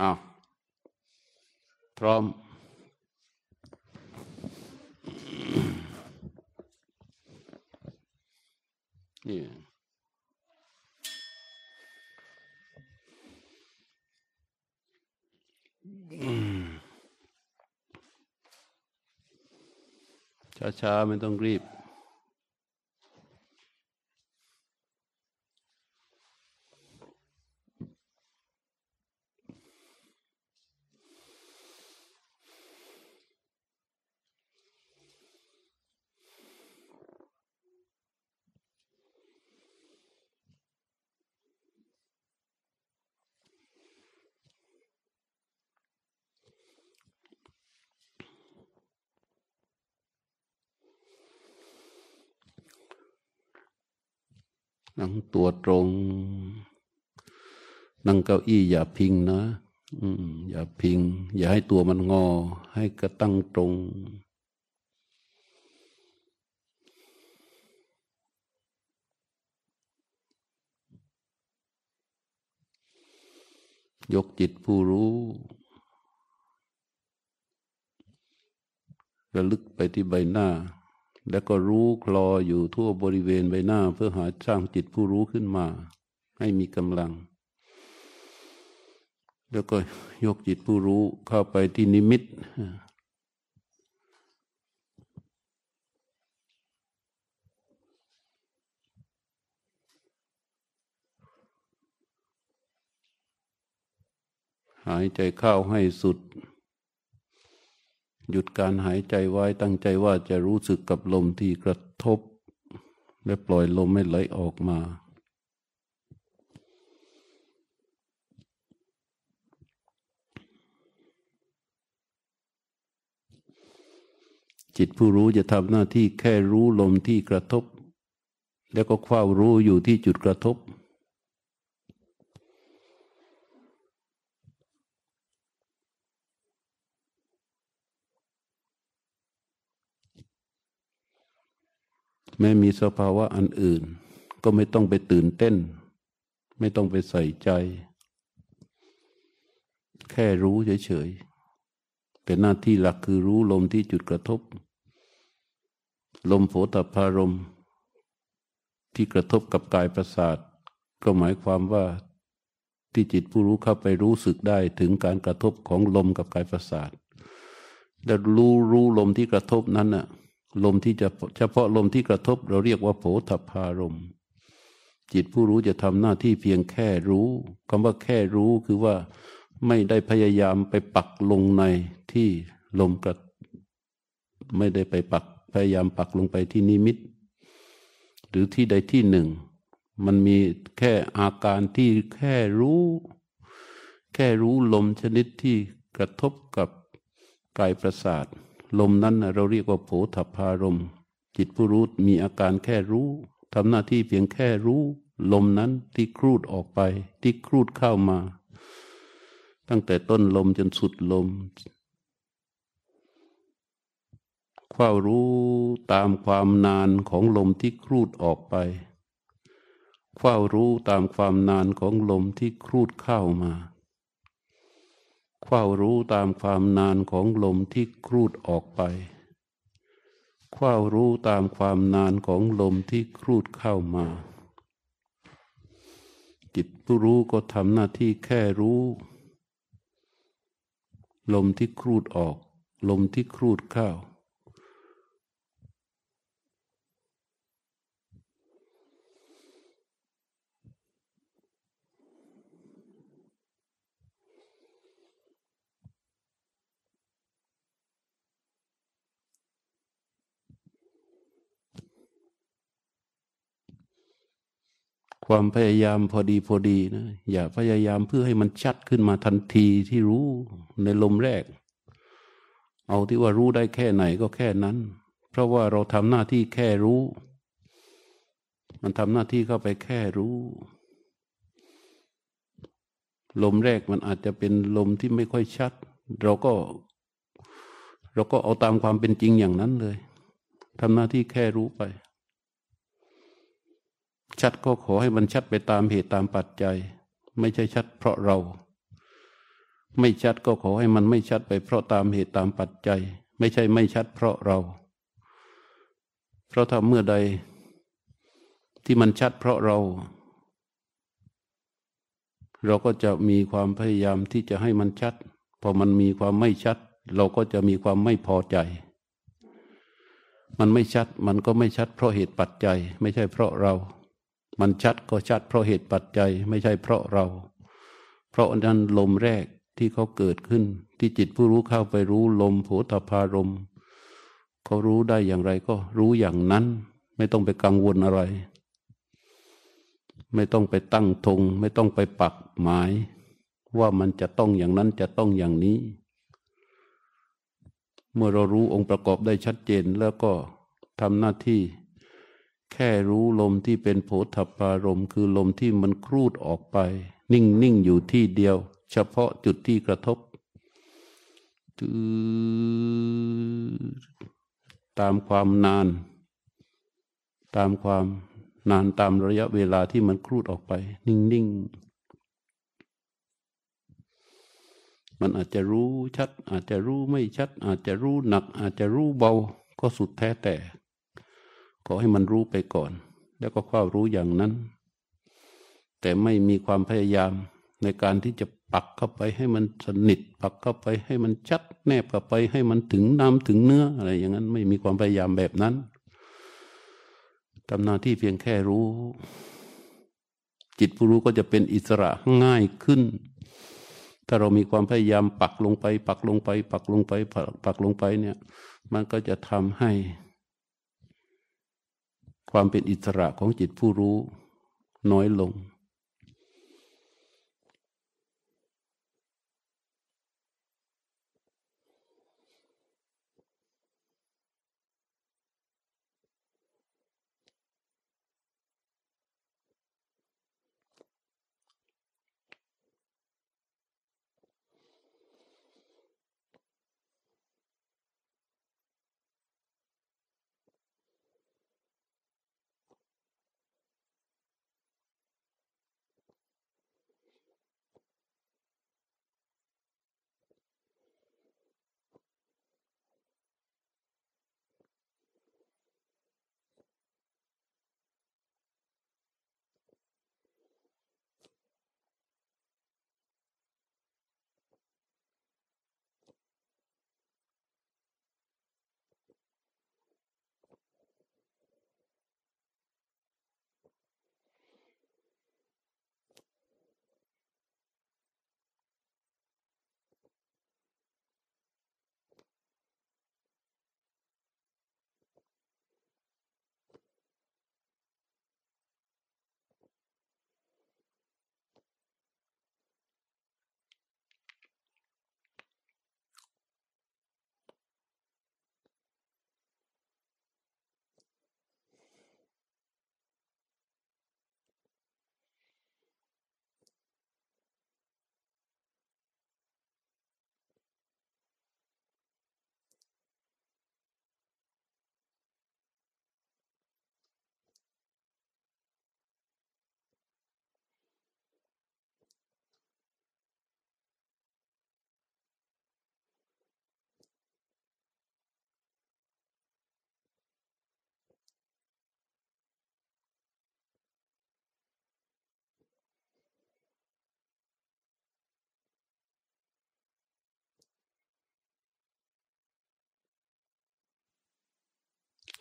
อ้าวพร้อม นี่ช้าๆไม่ต้องรีบนั่งตัวตรง นั่งเก้าอี้อย่าพิงนะอย่าพิง อย่าให้ตัวมันงอ ให้กระตั้งตรง ยกจิตผู้รู้ระลึกไปที่ใบหน้า แล้วก็รู้คลออยู่ทั่วบริเวณใบหน้า เพื่อหาสร้างจิตผู้รู้ขึ้นมา ให้มีกำลัง แล้วก็ยกจิตผู้รู้เข้าไปที่นิมิต หายใจเข้าให้สุด หยุดการหายใจไว้ตั้งใจว่าจะรู้สึกกับลมที่กระทบ และปล่อยลมไม่ไหลออกมา จิตผู้รู้จะทำหน้าที่แค่รู้ลมที่กระทบ แล้วก็คว้ารู้อยู่ที่จุดกระทบ แม้มีสภาวะอันอื่น ก็ไม่ต้องไปตื่นเต้น ไม่ต้องไปใส่ใจ แค่รู้เฉยๆแต่หน้าที่หลักคือรู้ลมที่จุดกระทบ ลมโผฏฐารมที่กระทบกับกายประสาท ก็หมายความว่าที่จิตผู้รู้เข้าไปรู้สึกได้ถึงการกระทบของลมกับกายประสาทแล้วรู้รู้ลมที่กระทบนั้นน่ะลมที่จะเฉพาะลมที่กระทบ เราเรียกว่าโผฏฐารมจิตผู้รู้จะทำหน้าที่เพียงแค่รู้คำว่าแค่รู้คือว่าไม่ได้พยายามไปปักลงในที่ลมกระไม่ได้ไปปัก พยายามปักลงไปที่นิมิต หรือที่ใดที่หนึ่ง มันมีแค่อาการที่แค่รู้ แค่รู้ลมชนิดที่กระทบกับกายประสาท ลมนั้นเราเรียกว่าโผฏฐารม จิตผู้รู้มีอาการแค่รู้ทำหน้าที่เพียงแค่รู้ ลมนั้นที่ครูดออกไป ที่ครูดเข้ามา ตั้งแต่ต้นลมจนสุดลม เข้ารู้ตามความนานของลมที่ครูดออกไป เฝ้ารู้ตามความนานของลมที่ครูดเข้ามา เฝ้ารู้ตามความนานของลมที่ครูดออกไป เฝ้ารู้ตามความนานของลมที่ครูดเข้ามา จิตผู้รู้ก็ทำหน้าที่แค่รู้ ลมที่ครูดออก ลมที่ครูดเข้า ความพยายามพอดีพอดีนะอย่าพยายามเพื่อให้มันชัดขึ้นมาทันทีที่รู้ในลมแรก เอาที่ว่ารู้ได้แค่ไหนก็แค่นั้น เพราะว่าเราทำหน้าที่แค่รู้ มันทำหน้าที่เข้าไปแค่รู้ ลมแรกมันอาจจะเป็นลมที่ไม่ค่อยชัด เราก็ เราก็เอาตามความเป็นจริงอย่างนั้นเลยทำหน้าที่แค่รู้ไป ชัดก็ขอให้มันชัดไปตามเหตุตามปัจจัย ไม่ใช่ชัดเพราะเรา ไม่ชัดก็ขอให้มันไม่ชัดไปเพราะตามเหตุตามปัจจัย ไม่ใช่ไม่ชัดเพราะเรา เพราะถ้าเมื่อใดที่มันชัดเพราะเรา เราก็จะมีความพยายามที่จะให้มันชัด พอมันมีความไม่ชัด เราก็จะมีความไม่พอใจ มันไม่ชัดมันก็ไม่ชัดเพราะเหตุปัจจัย ไม่ใช่เพราะเรา มันชัดก็ชัดเพราะเหตุปัจจัยไม่ใช่เพราะเรา เพราะนั้นลมแรกที่เขาเกิดขึ้น ที่จิตผู้รู้เข้าไปรู้ลมโผฏฐารมเขารู้ได้อย่างไรก็รู้อย่างนั้น ไม่ต้องไปกังวลอะไร ไม่ต้องไปตั้งธงไม่ต้องไปปักหมาย ว่ามันจะต้องอย่างนั้นจะต้องอย่างนี้ เมื่อเรารู้องค์ประกอบได้ชัดเจนแล้วก็ทำหน้าที่ แค่รู้ลมที่เป็นโผฏฐพารมคือลมที่มันครูดออกไป นิ่งนิ่งอยู่ที่เดียว เฉพาะจุดที่กระทบตามความนาน ตามความนานตามระยะเวลาที่มันครูดออกไป นิ่งๆมันอาจจะรู้ชัด อาจจะรู้ไม่ชัด อาจจะรู้หนัก อาจจะรู้เบาก็สุดแท้แต่ ขอให้มันรู้ไปก่อน แล้วก็เข้ารู้อย่างนั้น แต่ไม่มีความพยายามในการที่จะปักเข้าไปให้มันสนิท ปักเข้าไปให้มันชัด แนบเข้าไปให้มันถึงน้ำถึงเนื้ออะไรอย่างนั้น ไม่มีความพยายามแบบนั้นทำหน้าที่เพียงแค่รู้ จิตผู้รู้ก็จะเป็นอิสระง่ายขึ้น ถ้าเรามีความพยายามปักลงไป ปักลงไป ปักลงไป ปักลงไปเนี่ย มันก็จะทำให้ ความเป็นอิสระของจิตผู้รู้น้อยลง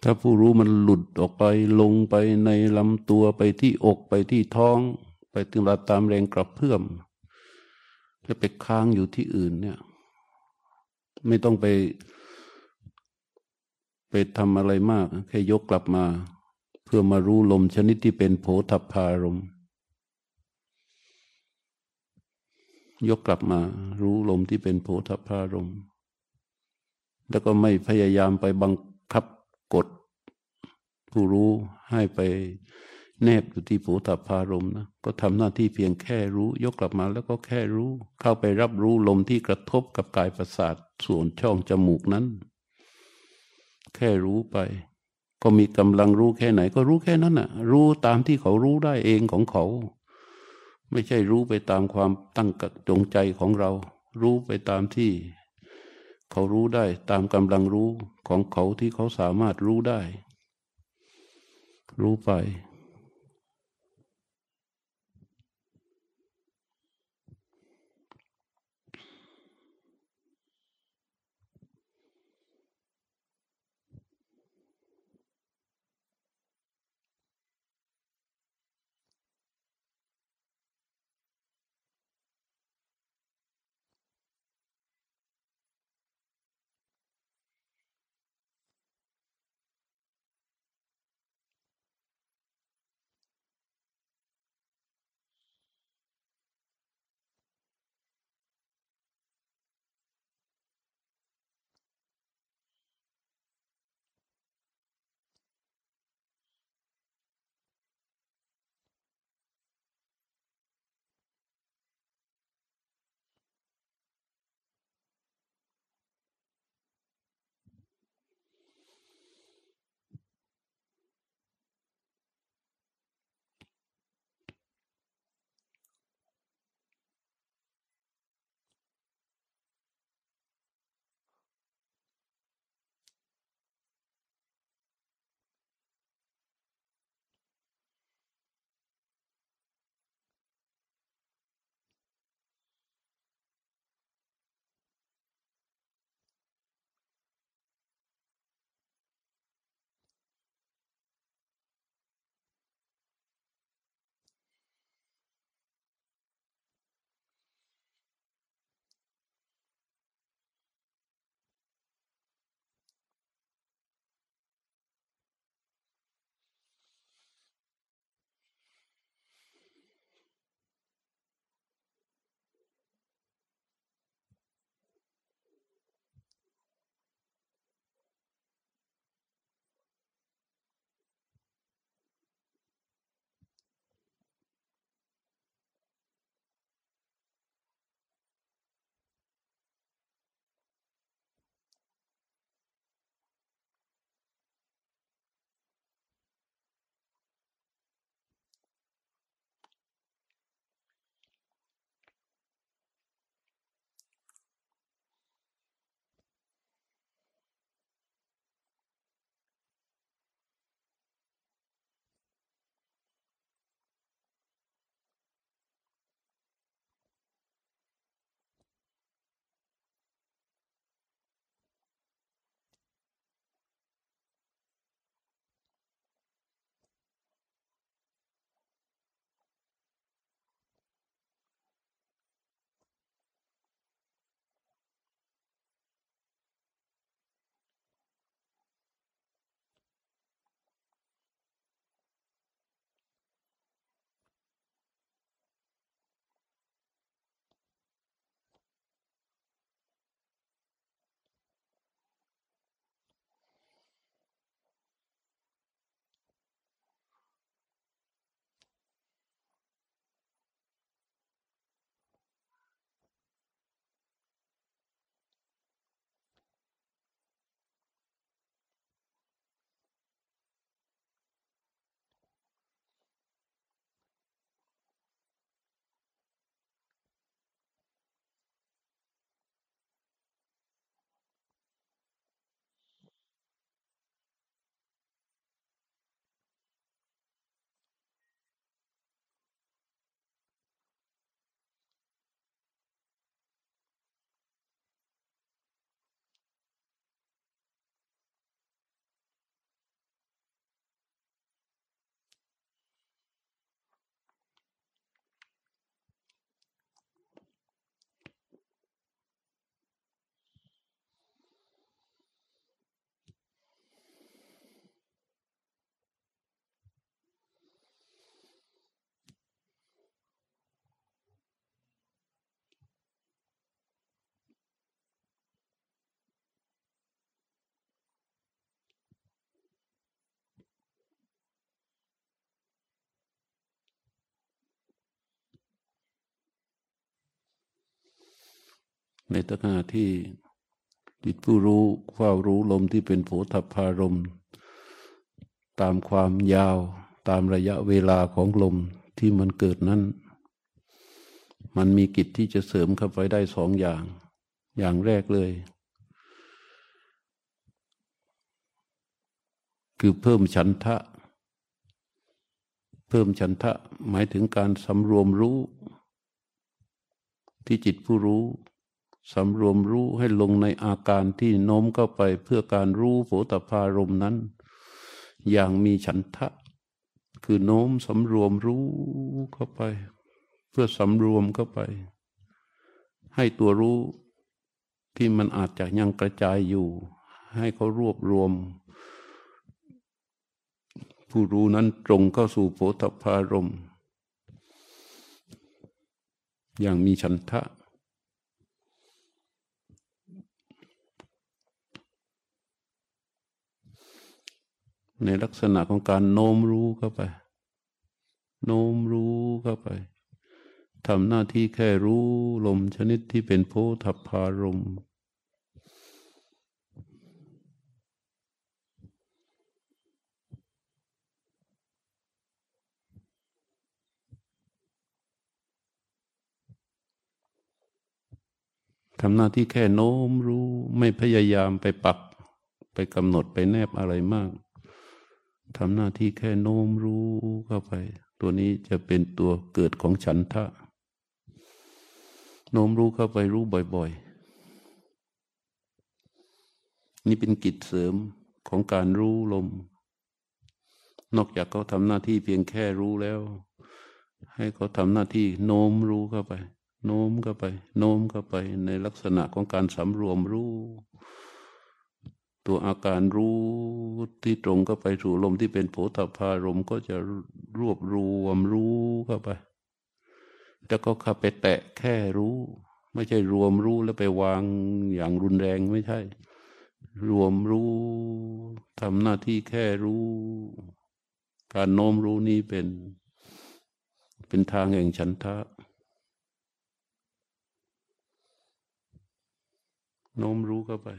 ถ้าผู้รู้มันหลุดออกไปลงไปในลำตัวไปที่อกไปที่ท้อง ไปถึงระตามแรงกระเพื่อมจะไปค้างอยู่ที่อื่นเนี่ย ไม่ต้องไป ไปทำอะไรมาก แค่ยกกลับมา เพื่อมารู้ลมชนิดที่เป็นโผฏฐารมยกกลับมา รู้ลมที่เป็นโผฏฐารมแล้วก็ไม่พยายามไปบัง กดผู้รู้ให้ไปแนบอยู่ที่ผูตับพารมนะก็ทำหน้าที่เพียงแค่รู้ ยกกลับมาแล้วก็แค่รู้ เข้าไปรับรู้ลมที่กระทบกับกายประสาทส่วนช่องจมูกนั้น แค่รู้ไป ก็มีกำลังรู้แค่ไหน ก็รู้แค่นั้นน่ะ รู้ตามที่เขารู้ได้เองของเขา ไม่ใช่รู้ไปตามความตั้งกจงใจของเรา รู้ไปตามที่ เขารู้ได้ตามกำลังรู้ของเขาที่เขาสามารถรู้ได้ รู้ไป ในตขณะที่จิตผู้รู้เฝ้ารู้ลมที่เป็นโผฏฐารมตามความยาวตามระยะเวลาของลมที่มันเกิดนั้น มันมีกิจที่จะเสริมเข้าไปได้สองอย่าง อย่างแรกเลย คือเพิ่มฉันทะ เพิ่มฉันทะหมายถึงการสำรวมรู้ ที่จิตผู้รู้ สำรวมรู้ให้ลงในอาการที่โน้มเข้าไปเพื่อการรู้โผตพารมนั้น อย่างมีฉันทะ คือโน้มสำรวมรู้เข้าไป เพื่อสำรวมเข้าไป ให้ตัวรู้ที่มันอาจจะยังกระจายอยู่ ให้เขารวบรวม ผู้รู้นั้นตรงเข้าสู่โผตพารมอย่างมีฉันทะ ในลักษณะของการโน้มรู้เข้าไป โน้มรู้เข้าไปทำหน้าที่แค่รู้ลมชนิดที่เป็นโพธพารมทำหน้าที่แค่โน้มรู้ไม่พยายามไปปักไปกำหนดไปแนบอะไรมาก ทำหน้าที่แค่โน้มรู้เข้าไป ตัวนี้จะเป็นตัวเกิดของฉันทะ โน้มรู้เข้าไปรู้บ่อย ๆ นี่เป็นกิจเสริมของการรู้ลม นอกจากเขาทำหน้าที่เพียงแค่รู้แล้ว ให้เขาทำหน้าที่โน้มรู้เข้าไป โน้มเข้าไป โน้มเข้าไปในลักษณะของการสำรวมรู้ ตัวอาการรู้ที่ตรงก็ไปสู่ลมที่เป็นโผฏฐารมก็จะรวบรวมรู้เข้าไป แล้วก็เข้าไปแตะแค่รู้ ไม่ใช่รวมรู้แล้วไปวางอย่างรุนแรงไม่ใช่ รวมรู้ทำหน้าที่แค่รู้ การโน้มรู้นี้เป็น เป็นทางแห่งฉันทะโน้มรู้เข้าไป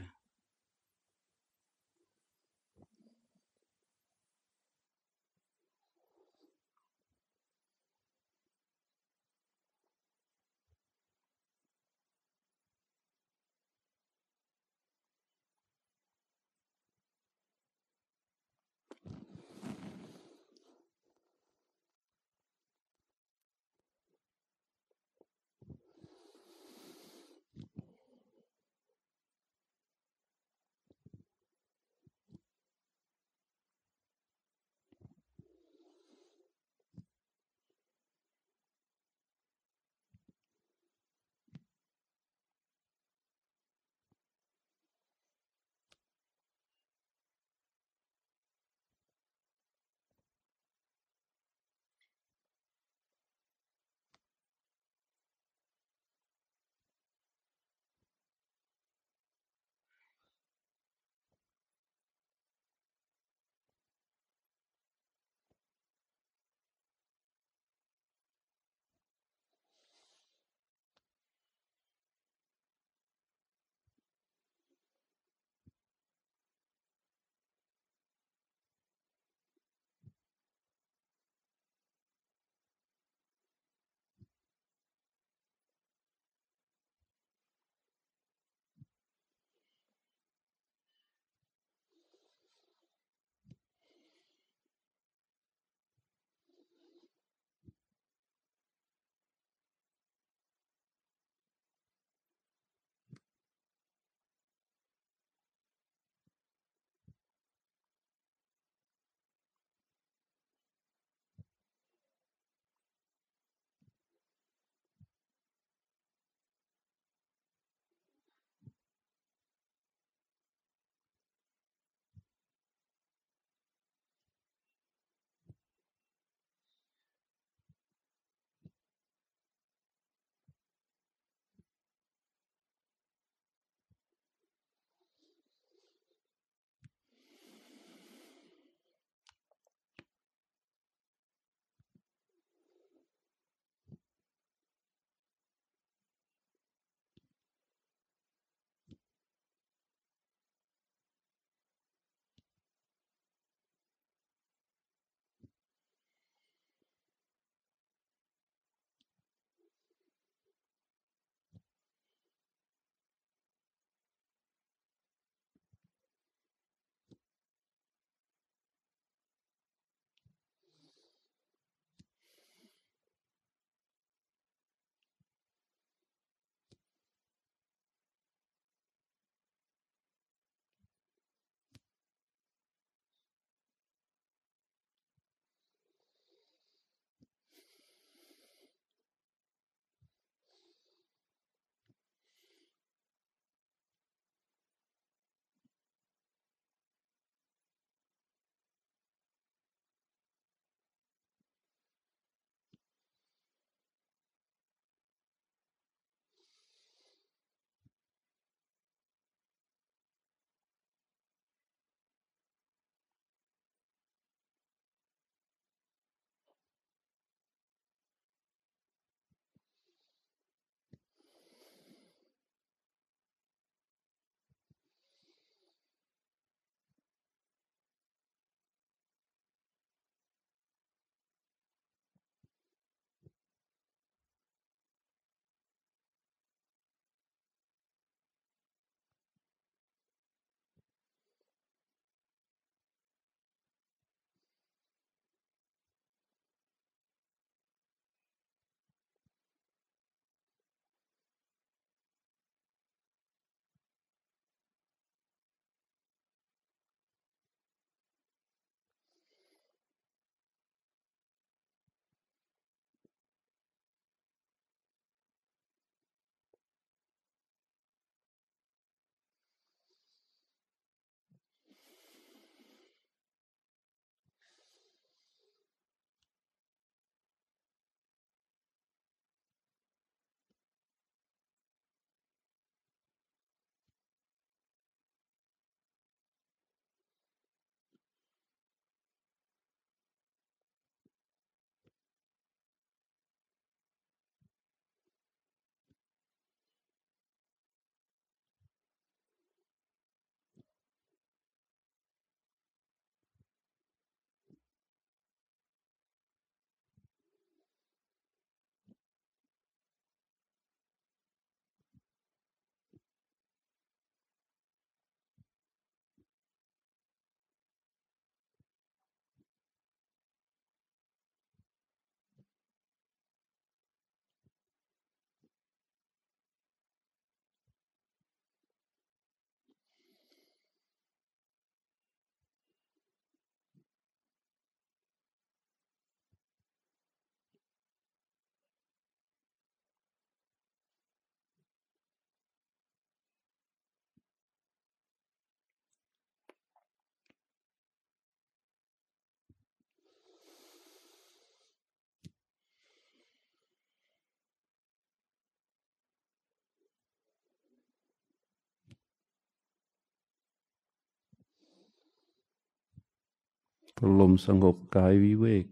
พอลมสงบกายวิเวก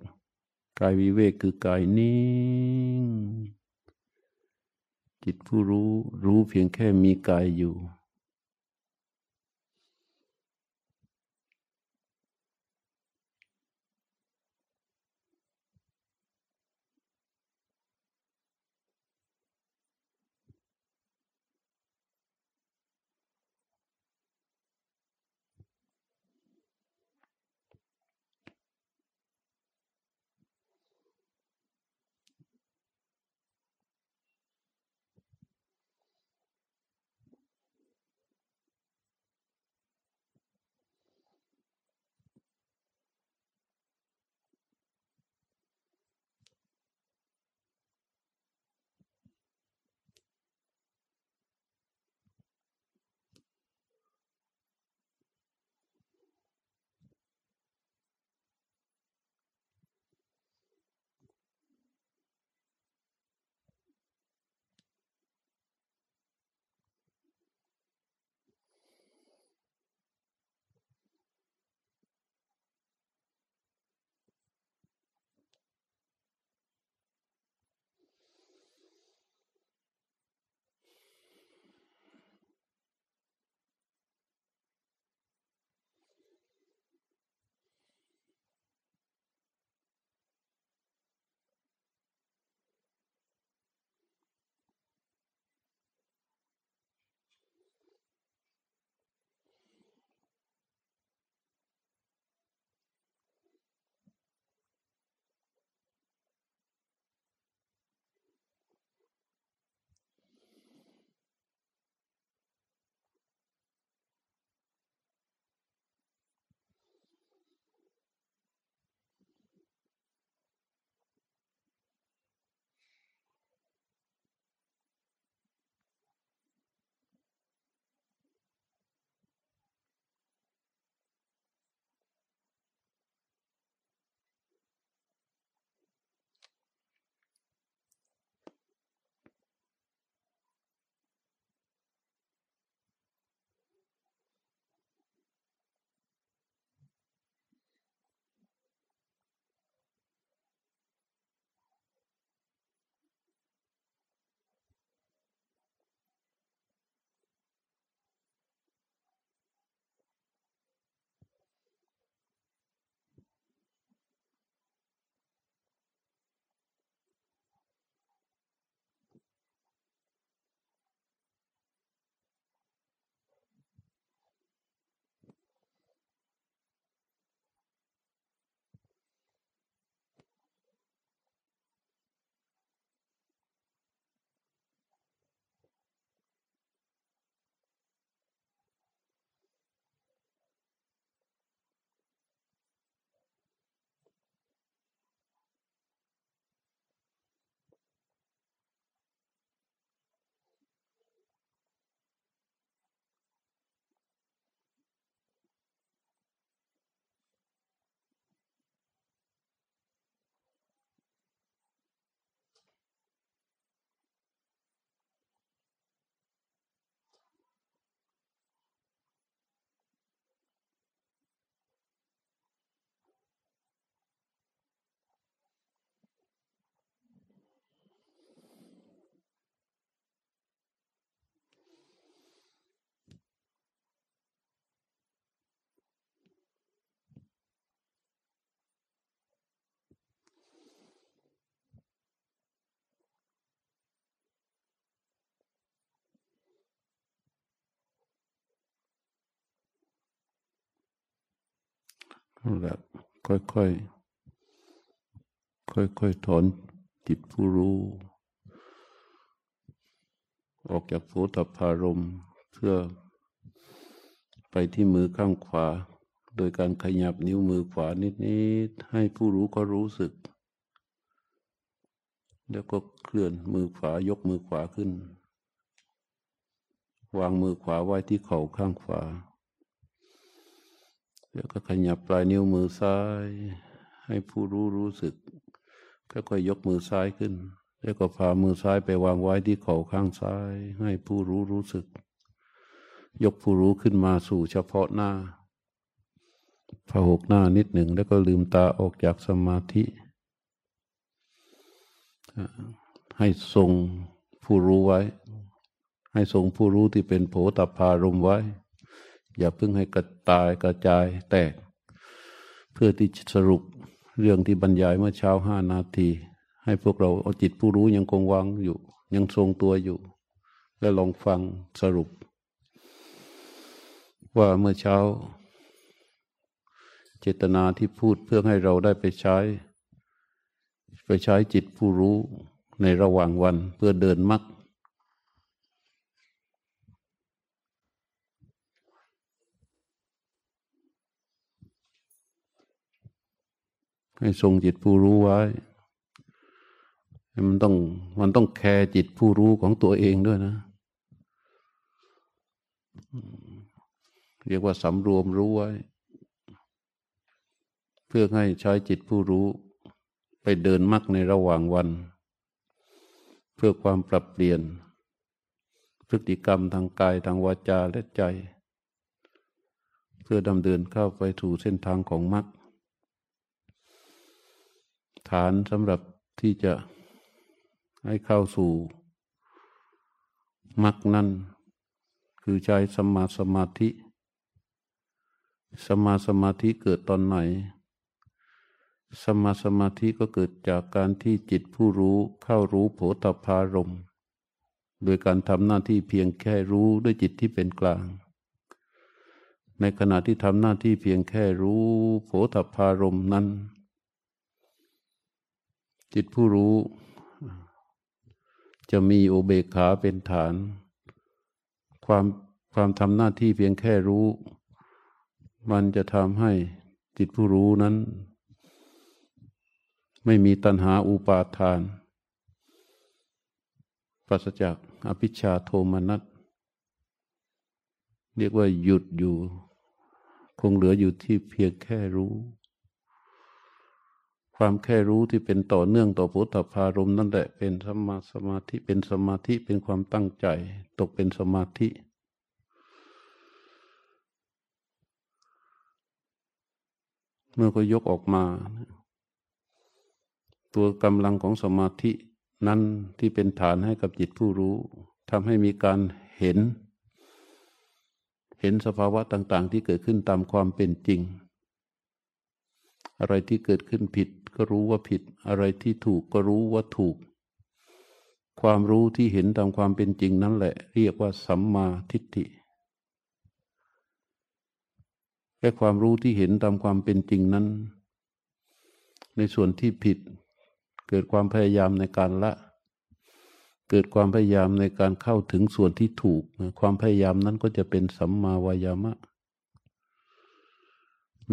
กายวิเวกคือกายนิ่ง จิตผู้รู้รู้เพียงแค่มีกายอยู่ แล้วค่อยๆค่อยๆถอนจิตผู้รู้ ออกจากโสตพารมเพื่อไปที่มือข้างขวา โดยการขยับนิ้วมือขวานิดๆให้ผู้รู้ก็รู้สึก แล้วก็เคลื่อนมือขวายกมือขวาขึ้น วางมือขวาไว้ที่เข่าข้างขวา แล้วก็ขยับปลายนิ้วมือซ้าย ให้ผู้รู้รู้สึกค่อยๆยกมือซ้ายขึ้น แล้วก็พามือซ้ายไปวางไว้ที่เข่าข้างซ้าย ให้ผู้รู้รู้สึก ยกผู้รู้ขึ้นมาสู่เฉพาะหน้าพหกหน้านิดหนึ่งแล้วก็ลืมตาออกจากสมาธิ ให้ทรงผู้รู้ไว้ ให้ทรงผู้รู้ที่เป็นโผตพารมไว้ อย่าเพิ่งให้กระตายกระจายแตก เพื่อที่จะสรุปเรื่องที่บรรยายเมื่อเช้าห้านาที ให้พวกเราเอาจิตผู้รู้ยังคงวางอยู่ ยังทรงตัวอยู่ แล้วลองฟังสรุป ว่าเมื่อเช้า เจตนาที่พูดเพื่อให้เราได้ไปใช้ ไปใช้จิตผู้รู้ในระหว่างวันเพื่อเดินมัก ให้ทรงจิตผู้รู้ไว้ มันต้องมันต้องแคร์จิตผู้รู้ของตัวเองด้วยนะ เรียกว่าสำรวมรู้ไว้ เพื่อให้ใช้จิตผู้รู้ไปเดินมักในระหว่างวัน เพื่อความปรับเปลี่ยน พฤติกรรมทางกายทางวาจาและใจ เพื่อดำเดินเข้าไปถูเส้นทางของมรรคานสำหรับที่จะให้เข้าสู่มรรคนั้นคือใจสมาสมาธิ สมาสมาธิเกิดตอนไหน สมาสมาธิก็เกิดจากการที่จิตผู้รู้เข้ารู้โผฏพารมโดยการทำหน้าที่เพียงแค่รู้ด้วยจิตที่เป็นกลาง ในขณะที่ทำหน้าที่เพียงแค่รู้โผฏพารมนั้น จิตผู้รู้ จะมีโอเบคขาเป็นฐาน ความความทำหน้าที่เพียงแค่รู้ มันจะทำให้จิตผู้รู้นั้น ไม่มีตัณหาอุปาทานปราศจากอภิชาโทมนัสเรียกว่าหยุดอยู่ คงเหลืออยู่ที่เพียงแค่รู้ ความแค่รู้ที่เป็นต่อเนื่องต่อพุทธภารมนั่นแหละเป็นสมาสมาธิเป็นสมาธิเป็นความตั้งใจ ตกเป็นสมาธิ เมื่อก็ยกออกมา ตัวกำลังของสมาธินั้นที่เป็นฐานให้กับจิตผู้รู้ทำให้มีการเห็น เห็นสภาวะต่าง ๆ ที่เกิดขึ้นตามความเป็นจริง อะไรที่เกิดขึ้นผิด ก็รู้ว่าผิด อะไรที่ถูกก็รู้ว่าถูก ความรู้ที่เห็นตามความเป็นจริงนั่นแหละ เรียกว่าสัมมาทิฏฐิแค่ความรู้ที่เห็นตามความเป็นจริงนั้น ในส่วนที่ผิด เกิดความพยายามในการละ เกิดความพยายามในการเข้าถึงส่วนที่ถูก ความพยายามนั้นก็จะเป็นสัมมาวายามะ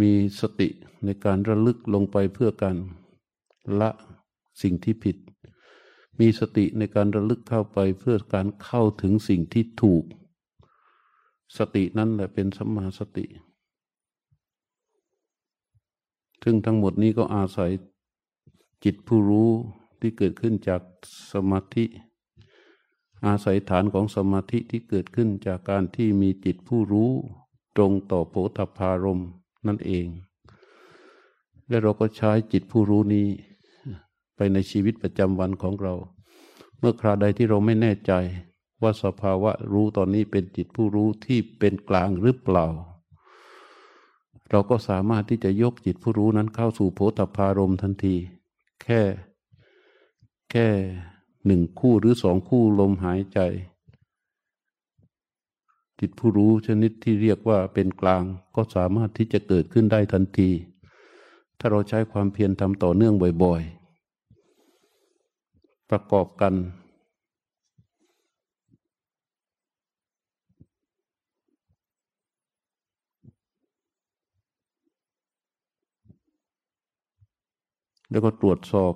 มีสติในการระลึกลงไปเพื่อการละสิ่งที่ผิด มีสติในการระลึกเข้าไปเพื่อการเข้าถึงสิ่งที่ถูก สตินั้นแหละเป็นสัมมาสติ ซึ่งทั้งหมดนี้ก็อาศัยจิตผู้รู้ที่เกิดขึ้นจากสมาธิ อาศัยฐานของสมาธิที่เกิดขึ้นจากการที่มีจิตผู้รู้ ตรงต่อโพธพารม นั่นเอง และเราก็ใช้จิตผู้รู้นี้ ไปในชีวิตประจำวันของเรา เมื่อคราใดที่เราไม่แน่ใจว่าสภาวะรู้ตอนนี้เป็นจิตผู้รู้ที่เป็นกลางหรือเปล่า เราก็สามารถที่จะยกจิตผู้รู้นั้นเข้าสู่โพธพารมทันที แค่ แค่หนึ่งคู่หรือสองคู่ลมหายใจ จิตผู้รู้ชนิดที่เรียกว่าเป็นกลางก็สามารถที่จะเกิดขึ้นได้ทันที ถ้าเราใช้ความเพียรทำต่อเนื่องบ่อยๆ ประกอบกัน แล้วก็ตรวจสอบ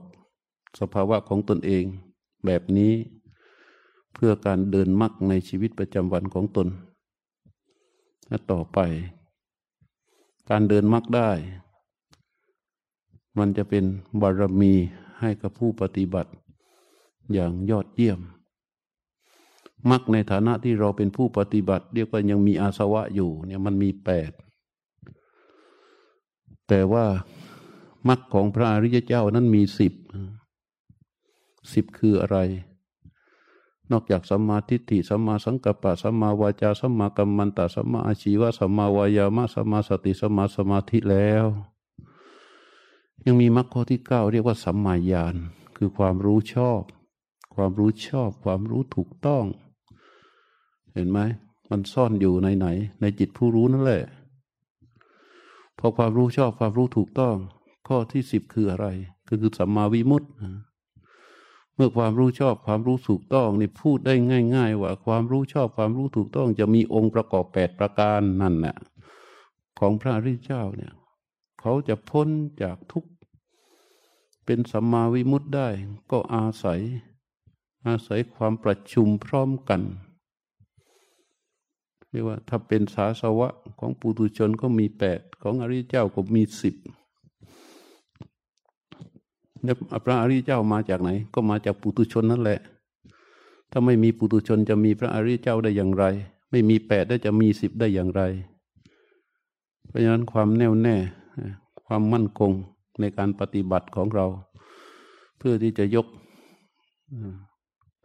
สภาวะของตนเองแบบนี้เพื่อการเดินมักในชีวิตประจำวันของตน ต่อไป การเดินมักได้ มันจะเป็นบารมีให้กับผู้ปฏิบัติอย่างยอดเยี่ยมมักในฐานะที่เราเป็นผู้ปฏิบัติเรียกว่ายังมีอาสวะอยู่เนี่ยมันมีแปดแต่ว่ามรรคของพระอริยเจ้านั้นมีสิบสิบคืออะไร นอกจากสัมมาทิฏฐิสัมมาสังกัปปะสัมมาวาจาสัมมากัมมันตะสัมมาอาชีวะสัมมาวายามะสัมมาสติสัมมาสมาธิแล้ว ยังมีมรรคข้อที่เก้าเรียกว่าสัมมาญาณคือความรู้ชอบ ความรู้ชอบ ความรู้ถูกต้อง เห็นไหมมันซ่อนอยู่ในไหน ในจิตผู้รู้นั่นแหละพอความรู้ชอบความรู้ถูกต้อง ข้อที่สิบคืออะไรคือคือสัมมาวิมุตติ เมื่อความรู้ชอบความรู้ถูกต้องนี่พูดได้ง่าย ๆ ว่าความรู้ชอบความรู้ถูกต้อง จะมีองค์ประกอบแปดประการนั่นแหละของพระริเจ้าเนี่ย เขาจะพ้นจากทุกเป็นสัมมาวิมุตติได้ ก็อาศัย อาศัยความประชุมพร้อมกันเรียกว่าถ้าเป็นสาสวะของปุถุชนก็มีแปดของอริยเจ้าก็มีสิบ เนี่ยพระอริยเจ้ามาจากไหน ก็มาจากปุถุชนนั่นแหละ ถ้าไม่มีปุถุชนจะมีพระอริยเจ้าได้อย่างไร ไม่มีแปดได้จะมีสิบได้อย่างไร เพราะฉะนั้นความแน่วแน่ ความมั่นคงในการปฏิบัติของเรา เพื่อที่จะยก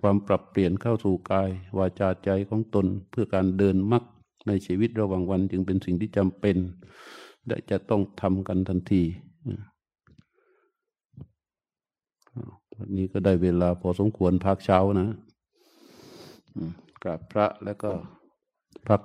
ความปรับเปลี่ยนเข้าสู่กาย วาจาใจของตนเพื่อการเดินมักในชีวิตระหว่างวันจึงเป็นสิ่งที่จำเป็น และจะต้องทำกันทันที วันนี้ก็ได้เวลาพอสมควรพักเช้านะกราบพระแล้วก็พัก